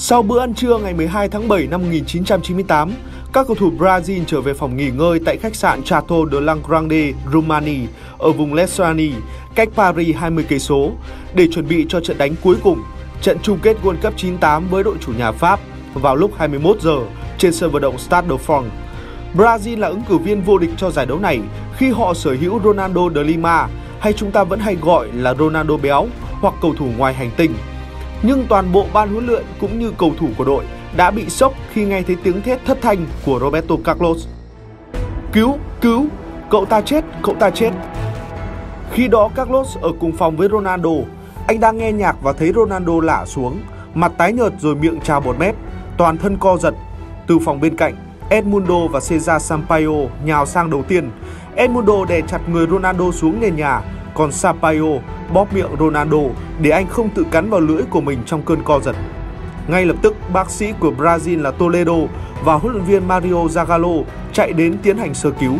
Sau bữa ăn trưa ngày 12 tháng 7 năm 1998, các cầu thủ Brazil trở về phòng nghỉ ngơi tại khách sạn Chateau de Langrande, Romani ở vùng Lesani, cách Paris 20 cây số để chuẩn bị cho trận đánh cuối cùng, trận chung kết World Cup 98 với đội chủ nhà Pháp vào lúc 21 giờ trên sân vận động Stade de France. Brazil là ứng cử viên vô địch cho giải đấu này khi họ sở hữu Ronaldo de Lima hay chúng ta vẫn hay gọi là Ronaldo béo hoặc cầu thủ ngoài hành tinh. Nhưng toàn bộ ban huấn luyện cũng như cầu thủ của đội đã bị sốc khi nghe thấy tiếng thét thất thanh của Roberto Carlos. Cứu, cứu, cậu ta chết, cậu ta chết. Khi đó Carlos ở cùng phòng với Ronaldo, anh đang nghe nhạc và thấy Ronaldo lả xuống, mặt tái nhợt rồi miệng trào bọt mép, toàn thân co giật. Từ phòng bên cạnh, Edmundo và Cesar Sampaio nhào sang đầu tiên. Edmundo đè chặt người Ronaldo xuống nền nhà, còn Sampaio bóp miệng Ronaldo để anh không tự cắn vào lưỡi của mình trong cơn co giật. Ngay lập tức, bác sĩ của Brazil là Toledo và huấn luyện viên Mario Zagallo chạy đến tiến hành sơ cứu.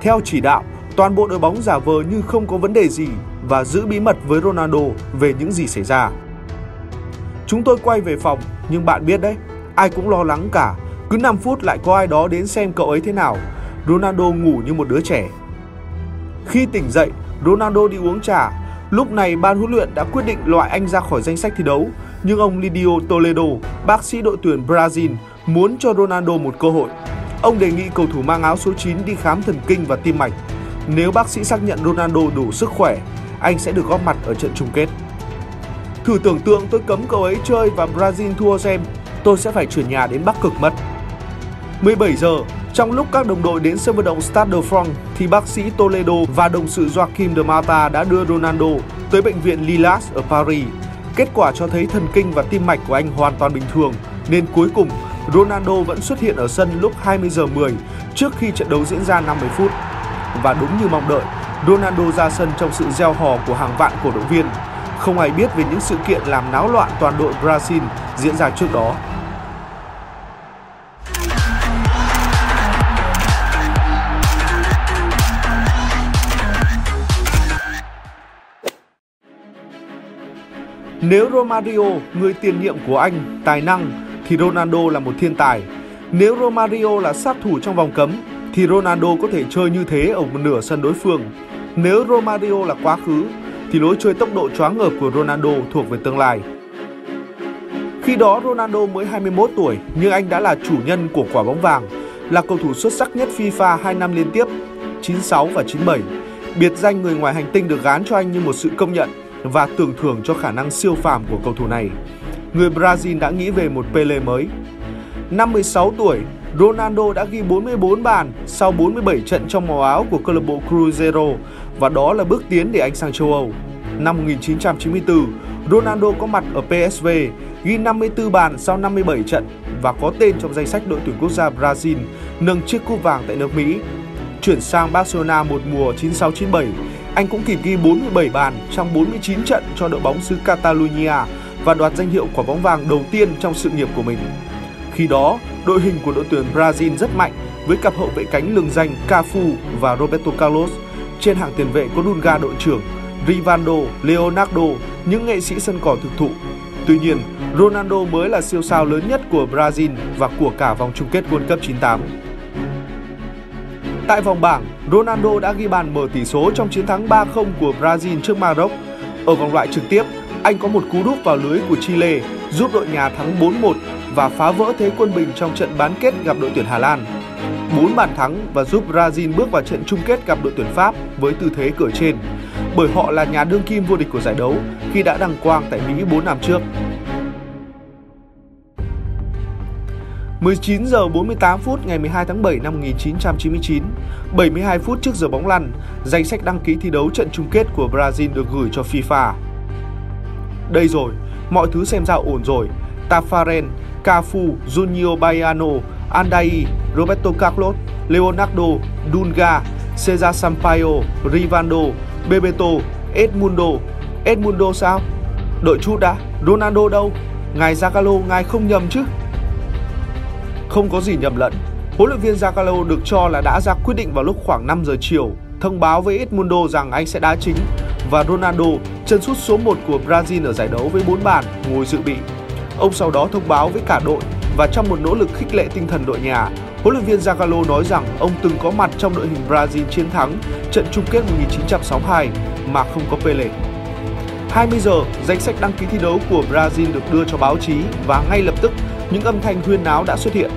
Theo chỉ đạo, toàn bộ đội bóng giả vờ như không có vấn đề gì và giữ bí mật với Ronaldo về những gì xảy ra. Chúng tôi quay về phòng, nhưng bạn biết đấy, ai cũng lo lắng cả. Cứ 5 phút lại có ai đó đến xem cậu ấy thế nào. Ronaldo ngủ như một đứa trẻ. Khi tỉnh dậy, Ronaldo đi uống trà. Lúc này ban huấn luyện đã quyết định loại anh ra khỏi danh sách thi đấu, nhưng ông Lidio Toledo, bác sĩ đội tuyển Brazil, muốn cho Ronaldo một cơ hội. Ông đề nghị cầu thủ mang áo số 9 đi khám thần kinh và tim mạch. Nếu bác sĩ xác nhận Ronaldo đủ sức khỏe, anh sẽ được góp mặt ở trận chung kết. Thử tưởng tượng tôi cấm cậu ấy chơi và Brazil thua xem, tôi sẽ phải chuyển nhà đến Bắc Cực mất. 17 giờ, trong lúc các đồng đội đến sân vận động Stade de France thì bác sĩ Toledo và đồng sự Joaquim de Mata đã đưa Ronaldo tới bệnh viện Lilas ở Paris. Kết quả cho thấy thần kinh và tim mạch của anh hoàn toàn bình thường nên cuối cùng Ronaldo vẫn xuất hiện ở sân lúc 20 giờ 10 trước khi trận đấu diễn ra 50 phút. Và đúng như mong đợi, Ronaldo ra sân trong sự gieo hò của hàng vạn cổ động viên. Không ai biết về những sự kiện làm náo loạn toàn đội Brazil diễn ra trước đó. Nếu Romario, người tiền nhiệm của anh, tài năng, thì Ronaldo là một thiên tài. Nếu Romario là sát thủ trong vòng cấm, thì Ronaldo có thể chơi như thế ở một nửa sân đối phương. Nếu Romario là quá khứ, thì lối chơi tốc độ choáng ngợp của Ronaldo thuộc về tương lai. Khi đó Ronaldo mới 21 tuổi, nhưng anh đã là chủ nhân của quả bóng vàng, là cầu thủ xuất sắc nhất FIFA 2 năm liên tiếp, 96 và 97. Biệt danh người ngoài hành tinh được gán cho anh như một sự công nhận và tưởng thưởng cho khả năng siêu phàm của cầu thủ này. Người Brazil đã nghĩ về một Pele mới. Năm 16 tuổi, Ronaldo đã ghi 44 bàn sau 47 trận trong màu áo của câu lạc bộ Cruzeiro và đó là bước tiến để anh sang châu Âu. Năm 1994, Ronaldo có mặt ở PSV, ghi 54 bàn sau 57 trận và có tên trong danh sách đội tuyển quốc gia Brazil nâng chiếc cúp vàng tại nước Mỹ. Chuyển sang Barcelona một mùa 96-97, anh cũng kịp ghi 47 bàn trong 49 trận cho đội bóng xứ Catalonia và đoạt danh hiệu quả bóng vàng đầu tiên trong sự nghiệp của mình. Khi đó, đội hình của đội tuyển Brazil rất mạnh với cặp hậu vệ cánh lừng danh Cafu và Roberto Carlos. Trên hàng tiền vệ có Dunga đội trưởng, Rivaldo, Leonardo, những nghệ sĩ sân cỏ thực thụ. Tuy nhiên, Ronaldo mới là siêu sao lớn nhất của Brazil và của cả vòng chung kết World Cup 98. Tại vòng bảng, Ronaldo đã ghi bàn mở tỷ số trong chiến thắng 3-0 của Brazil trước Maroc. Ở vòng loại trực tiếp, anh có một cú đúp vào lưới của Chile giúp đội nhà thắng 4-1 và phá vỡ thế quân bình trong trận bán kết gặp đội tuyển Hà Lan. 4 bàn thắng và giúp Brazil bước vào trận chung kết gặp đội tuyển Pháp với tư thế cửa trên, bởi họ là nhà đương kim vô địch của giải đấu khi đã đăng quang tại Mỹ 4 năm trước. 19 giờ 48 phút ngày 12 tháng 7 năm 1999, 72 phút trước giờ bóng lăn, danh sách đăng ký thi đấu trận chung kết của Brazil được gửi cho FIFA. Đây rồi, mọi thứ xem ra ổn rồi. Tafaren, Cafu, Junior Baiano, Andai, Roberto Carlos, Leonardo, Dunga, Cesar Sampaio, Rivaldo, Bebeto, Edmundo. Edmundo sao? Đợi chút đã, Ronaldo đâu? Ngài Zagallo, ngài không nhầm chứ? Không có gì nhầm lẫn. Huấn luyện viên Zagallo được cho là đã ra quyết định vào lúc khoảng 5 giờ chiều, thông báo với Edmundo rằng anh sẽ đá chính và Ronaldo, chân sút số 1 của Brazil ở giải đấu với 4 bàn, ngồi dự bị. Ông sau đó thông báo với cả đội và trong một nỗ lực khích lệ tinh thần đội nhà, huấn luyện viên Zagallo nói rằng ông từng có mặt trong đội hình Brazil chiến thắng trận chung kết 1962 mà không có Pele. 20 giờ, danh sách đăng ký thi đấu của Brazil được đưa cho báo chí và ngay lập tức những âm thanh huyên náo đã xuất hiện.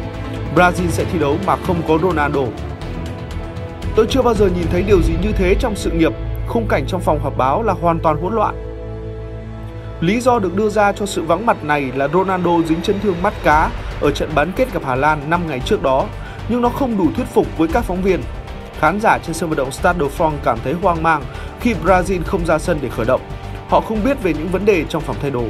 Brazil sẽ thi đấu mà không có Ronaldo. Tôi chưa bao giờ nhìn thấy điều gì như thế trong sự nghiệp, khung cảnh trong phòng họp báo là hoàn toàn hỗn loạn. Lý do được đưa ra cho sự vắng mặt này là Ronaldo dính chấn thương mắt cá ở trận bán kết gặp Hà Lan 5 ngày trước đó, nhưng nó không đủ thuyết phục với các phóng viên. Khán giả trên sân vận động Stade de France cảm thấy hoang mang khi Brazil không ra sân để khởi động. Họ không biết về những vấn đề trong phòng thay đồ.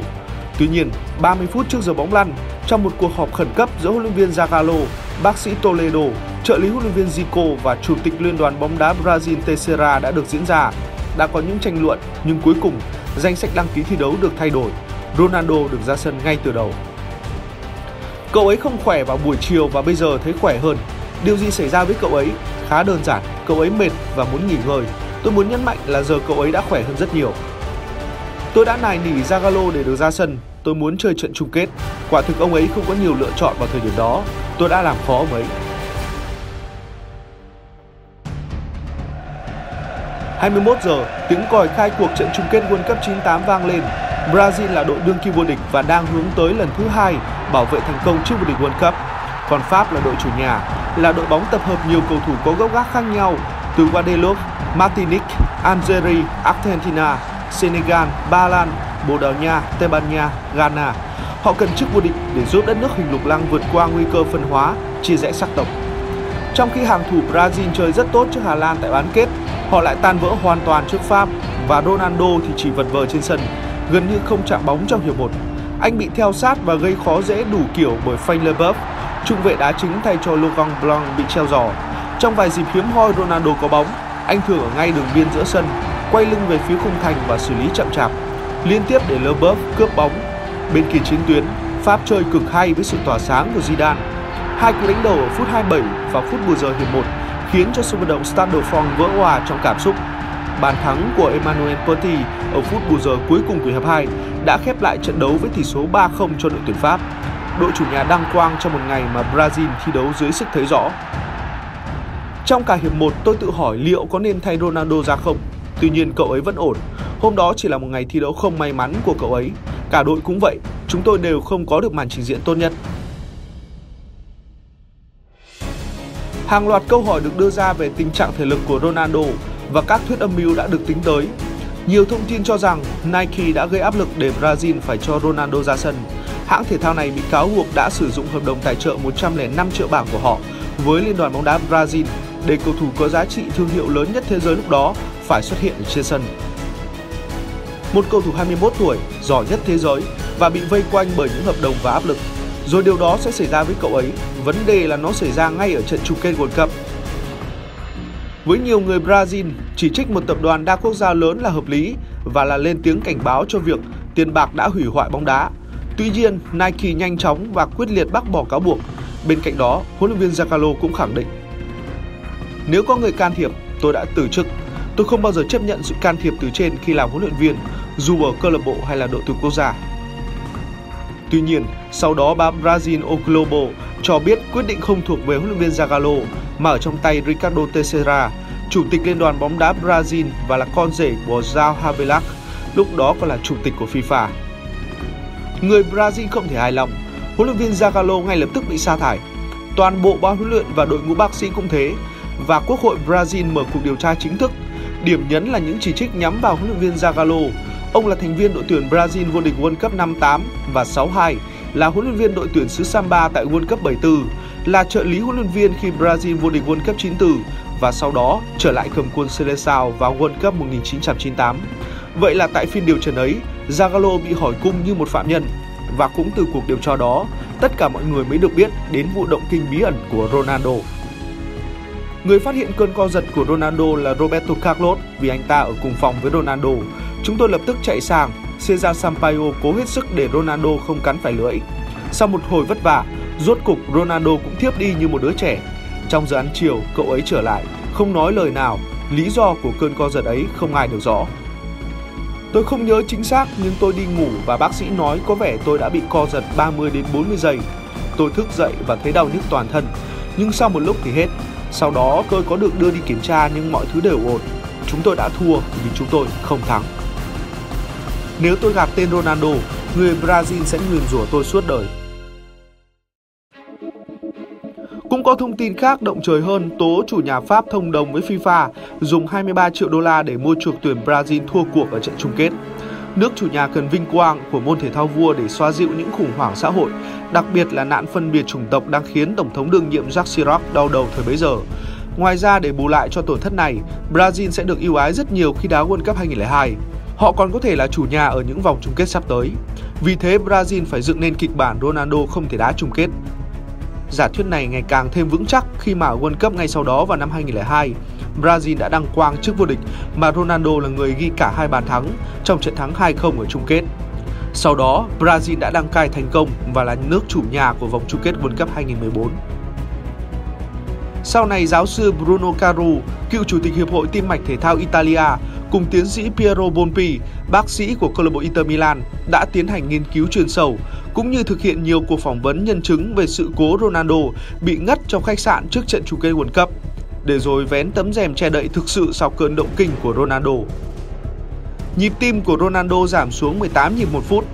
Tuy nhiên, 30 phút trước giờ bóng lăn, trong một cuộc họp khẩn cấp giữa huấn luyện viên Zagallo, bác sĩ Toledo, trợ lý huấn luyện viên Zico và chủ tịch liên đoàn bóng đá Brazil Teixeira đã được diễn ra. Đã có những tranh luận, nhưng cuối cùng danh sách đăng ký thi đấu được thay đổi. Ronaldo được ra sân ngay từ đầu. Cậu ấy không khỏe vào buổi chiều và bây giờ thấy khỏe hơn. Điều gì xảy ra với cậu ấy? Khá đơn giản, cậu ấy mệt và muốn nghỉ ngơi. Tôi muốn nhấn mạnh là giờ cậu ấy đã khỏe hơn rất nhiều. Tôi đã nài nỉ Zagallo để được ra sân. Tôi muốn chơi trận chung kết. Quả thực ông ấy không có nhiều lựa chọn vào thời điểm đó. Tôi đã làm khó ông ấy. 21 giờ, tiếng còi khai cuộc trận chung kết World Cup 98 vang lên. Brazil là đội đương kim vô địch và đang hướng tới lần thứ hai bảo vệ thành công trước vô địch World Cup. Còn Pháp là đội chủ nhà, là đội bóng tập hợp nhiều cầu thủ có gốc gác khác nhau từ Guadeloupe, Martinique, Algeria, Argentina, Senegal, Ba Lan, Bồ Đào Nha, Tây Ban Nha, Ghana. Họ cần chức vô địch để giúp đất nước hình lục lăng vượt qua nguy cơ phân hóa, chia rẽ sắc tộc. Trong khi hàng thủ Brazil chơi rất tốt trước Hà Lan tại bán kết, họ lại tan vỡ hoàn toàn trước Pháp và Ronaldo thì chỉ vật vờ trên sân, gần như không chạm bóng trong hiệp 1. Anh bị theo sát và gây khó dễ đủ kiểu bởi Frank Leboeuf, trung vệ đá chính thay cho Laurent Blanc bị treo giò. Trong vài dịp hiếm hoi Ronaldo có bóng, anh thường ở ngay đường biên giữa sân, quay lưng về phía khung thành và xử lý chậm chạp, liên tiếp để Leboeuf cướp bóng. Bên kia chiến tuyến, Pháp chơi cực hay với sự tỏa sáng của Zidane. Hai cú đánh đầu ở phút 27 và phút bù giờ hiệp 1 khiến cho sân vận động Stade de France vỡ hòa trong cảm xúc. Bàn thắng của Emmanuel Petit ở phút bù giờ cuối cùng của hiệp 2 đã khép lại trận đấu với tỷ số 3-0 cho đội tuyển Pháp. Đội chủ nhà đăng quang trong một ngày mà Brazil thi đấu dưới sức thấy rõ. Trong cả hiệp 1 tôi tự hỏi liệu có nên thay Ronaldo ra không? Tuy nhiên cậu ấy vẫn ổn. Hôm đó chỉ là một ngày thi đấu không may mắn của cậu ấy. Cả đội cũng vậy, chúng tôi đều không có được màn trình diễn tốt nhất. Hàng loạt câu hỏi được đưa ra về tình trạng thể lực của Ronaldo và các thuyết âm mưu đã được tính tới. Nhiều thông tin cho rằng Nike đã gây áp lực để Brazil phải cho Ronaldo ra sân. Hãng thể thao này bị cáo buộc đã sử dụng hợp đồng tài trợ 105 triệu bảng của họ với Liên đoàn bóng đá Brazil để cầu thủ có giá trị thương hiệu lớn nhất thế giới lúc đó phải xuất hiện trên sân. Một cầu thủ 21 tuổi, giỏi nhất thế giới và bị vây quanh bởi những hợp đồng và áp lực. Rồi điều đó sẽ xảy ra với cậu ấy. Vấn đề là nó xảy ra ngay ở trận chung kết World Cup. Với nhiều người Brazil, chỉ trích một tập đoàn đa quốc gia lớn là hợp lý và là lên tiếng cảnh báo cho việc tiền bạc đã hủy hoại bóng đá. Tuy nhiên, Nike nhanh chóng và quyết liệt bác bỏ cáo buộc. Bên cạnh đó, huấn luyện viên Zagallo cũng khẳng định Nếu có người can thiệp, tôi đã từ chức Tôi không bao giờ chấp nhận sự can thiệp từ trên khi làm huấn luyện viên, dù ở câu lạc bộ hay là đội tuyển quốc gia. Tuy nhiên, sau đó báo Brazil O Globo cho biết quyết định không thuộc về huấn luyện viên Zagallo mà ở trong tay Ricardo Teixeira, chủ tịch liên đoàn bóng đá Brazil và là con rể của João Havelac, lúc đó còn là chủ tịch của FIFA. Người Brazil không thể hài lòng, huấn luyện viên Zagallo ngay lập tức bị sa thải. Toàn bộ ban huấn luyện và đội ngũ bác sĩ cũng thế, và Quốc hội Brazil mở cuộc điều tra chính thức Điểm nhấn là những chỉ trích nhắm vào huấn luyện viên Zagallo. Ông là thành viên đội tuyển Brazil vô địch World Cup 58 và 62, là huấn luyện viên đội tuyển xứ Samba tại World Cup 74, là trợ lý huấn luyện viên khi Brazil vô địch World Cup 94 và sau đó trở lại cầm quân Seleção vào World Cup 1998. Vậy là tại phiên điều trần ấy, Zagallo bị hỏi cung như một phạm nhân và cũng từ cuộc điều tra đó, tất cả mọi người mới được biết đến vụ động kinh bí ẩn của Ronaldo. Người phát hiện cơn co giật của Ronaldo là Roberto Carlos vì anh ta ở cùng phòng với Ronaldo. Chúng tôi lập tức chạy sang, Cesar Sampaio cố hết sức để Ronaldo không cắn phải lưỡi. Sau một hồi vất vả, rốt cục Ronaldo cũng thiếp đi như một đứa trẻ. Trong giờ ăn chiều, cậu ấy trở lại, không nói lời nào, lý do của cơn co giật ấy không ai được rõ. Tôi không nhớ chính xác nhưng tôi đi ngủ và bác sĩ nói có vẻ tôi đã bị co giật 30 đến 40 giây. Tôi thức dậy và thấy đau nhức toàn thân, nhưng sau một lúc thì hết. Sau đó tôi có được đưa đi kiểm tra nhưng mọi thứ đều ổn. Chúng tôi đã thua vì chúng tôi không thắng. Nếu tôi gặp tên Ronaldo, người Brazil sẽ nguyền rủa tôi suốt đời. Cũng có thông tin khác động trời hơn tố chủ nhà Pháp thông đồng với FIFA dùng 23 triệu đô la để mua chuộc tuyển Brazil thua cuộc ở trận chung kết. Nước chủ nhà cần vinh quang của môn thể thao vua để xoa dịu những khủng hoảng xã hội, đặc biệt là nạn phân biệt chủng tộc đang khiến Tổng thống đương nhiệm Jacques Chirac đau đầu thời bấy giờ. Ngoài ra để bù lại cho tổn thất này, Brazil sẽ được ưu ái rất nhiều khi đá World Cup 2002. Họ còn có thể là chủ nhà ở những vòng chung kết sắp tới. Vì thế Brazil phải dựng nên kịch bản Ronaldo không thể đá chung kết. Giả thuyết này ngày càng thêm vững chắc khi mà World Cup ngay sau đó vào năm 2002, Brazil đã đăng quang trước vô địch mà Ronaldo là người ghi cả hai bàn thắng trong trận thắng 2-0 ở chung kết. Sau đó, Brazil đã đăng cai thành công và là nước chủ nhà của vòng chung kết World Cup 2014. Sau này, giáo sư Bruno Caru, cựu chủ tịch Hiệp hội Tim mạch Thể thao Italia, cùng tiến sĩ Piero Bonpi, bác sĩ của câu lạc bộ Inter Milan, đã tiến hành nghiên cứu chuyên sâu cũng như thực hiện nhiều cuộc phỏng vấn nhân chứng về sự cố Ronaldo bị ngất trong khách sạn trước trận chung kết World Cup, để rồi vén tấm rèm che đậy thực sự sau cơn động kinh của Ronaldo. Nhịp tim của Ronaldo giảm xuống 18 nhịp một phút,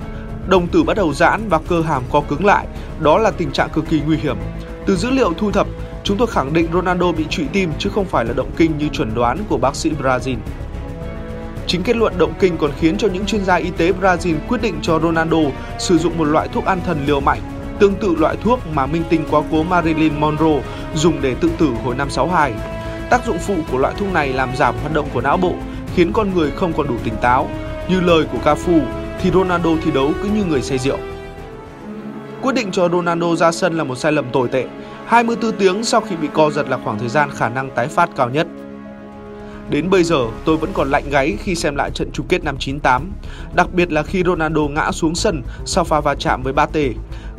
đồng tử bắt đầu giãn và cơ hàm co cứng lại, đó là tình trạng cực kỳ nguy hiểm. Từ dữ liệu thu thập, chúng tôi khẳng định Ronaldo bị trụy tim chứ không phải là động kinh như chuẩn đoán của bác sĩ Brazil. Chính kết luận động kinh còn khiến cho những chuyên gia y tế Brazil quyết định cho Ronaldo sử dụng một loại thuốc an thần liều mạnh, tương tự loại thuốc mà minh tinh quá cố Marilyn Monroe dùng để tự tử hồi năm 62. Tác dụng phụ của loại thuốc này làm giảm hoạt động của não bộ, khiến con người không còn đủ tỉnh táo. Như lời của Cafu, thì Ronaldo thi đấu cứ như người say rượu. Quyết định cho Ronaldo ra sân là một sai lầm tồi tệ. 24 tiếng sau khi bị co giật là khoảng thời gian khả năng tái phát cao nhất. Đến bây giờ, tôi vẫn còn lạnh gáy khi xem lại trận chung kết năm 98, đặc biệt là khi Ronaldo ngã xuống sân sau pha va chạm với Bate.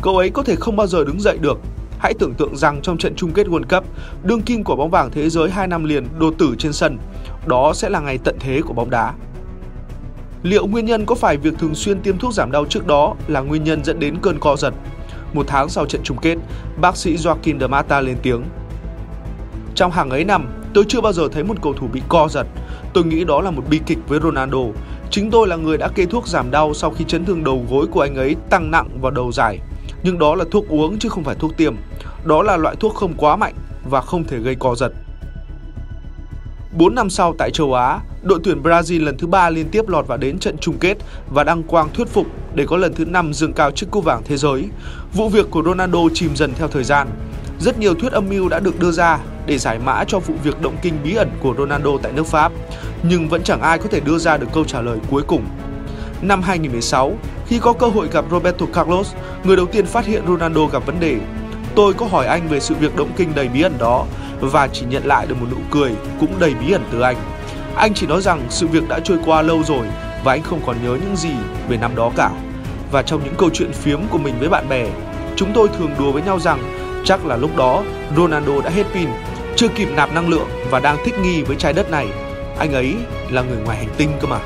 Cậu ấy có thể không bao giờ đứng dậy được. Hãy tưởng tượng rằng trong trận chung kết World Cup, đương kim của bóng vàng thế giới 2 năm liền đô tử trên sân, đó sẽ là ngày tận thế của bóng đá. Liệu nguyên nhân có phải việc thường xuyên tiêm thuốc giảm đau trước đó là nguyên nhân dẫn đến cơn co giật? Một tháng sau trận chung kết, bác sĩ Joaquin de Mata lên tiếng. Trong hàng ấy năm, Tôi chưa bao giờ thấy một cầu thủ bị co giật. Tôi nghĩ đó là một bi kịch với Ronaldo. Chính tôi là người đã kê thuốc giảm đau sau khi chấn thương đầu gối của anh ấy tăng nặng vào đầu giải. Nhưng đó là thuốc uống chứ không phải thuốc tiêm. Đó là loại thuốc không quá mạnh và không thể gây co giật. 4 năm sau tại châu Á, đội tuyển Brazil lần thứ ba liên tiếp lọt vào đến trận chung kết và đăng quang thuyết phục để có lần thứ năm dương cao chiếc cúp vàng thế giới. Vụ việc của Ronaldo chìm dần theo thời gian. Rất nhiều thuyết âm mưu đã được đưa ra để giải mã cho vụ việc động kinh bí ẩn của Ronaldo tại nước Pháp, nhưng vẫn chẳng ai có thể đưa ra được câu trả lời cuối cùng. Năm 2016, khi có cơ hội gặp Roberto Carlos, người đầu tiên phát hiện Ronaldo gặp vấn đề, tôi có hỏi anh về sự việc động kinh đầy bí ẩn đó và chỉ nhận lại được một nụ cười cũng đầy bí ẩn từ anh. Anh chỉ nói rằng sự việc đã trôi qua lâu rồi và anh không còn nhớ những gì về năm đó cả. Và trong những câu chuyện phiếm của mình với bạn bè, chúng tôi thường đùa với nhau rằng chắc là lúc đó, Ronaldo đã hết pin, chưa kịp nạp năng lượng và đang thích nghi với trái đất này. Anh ấy là người ngoài hành tinh cơ mà.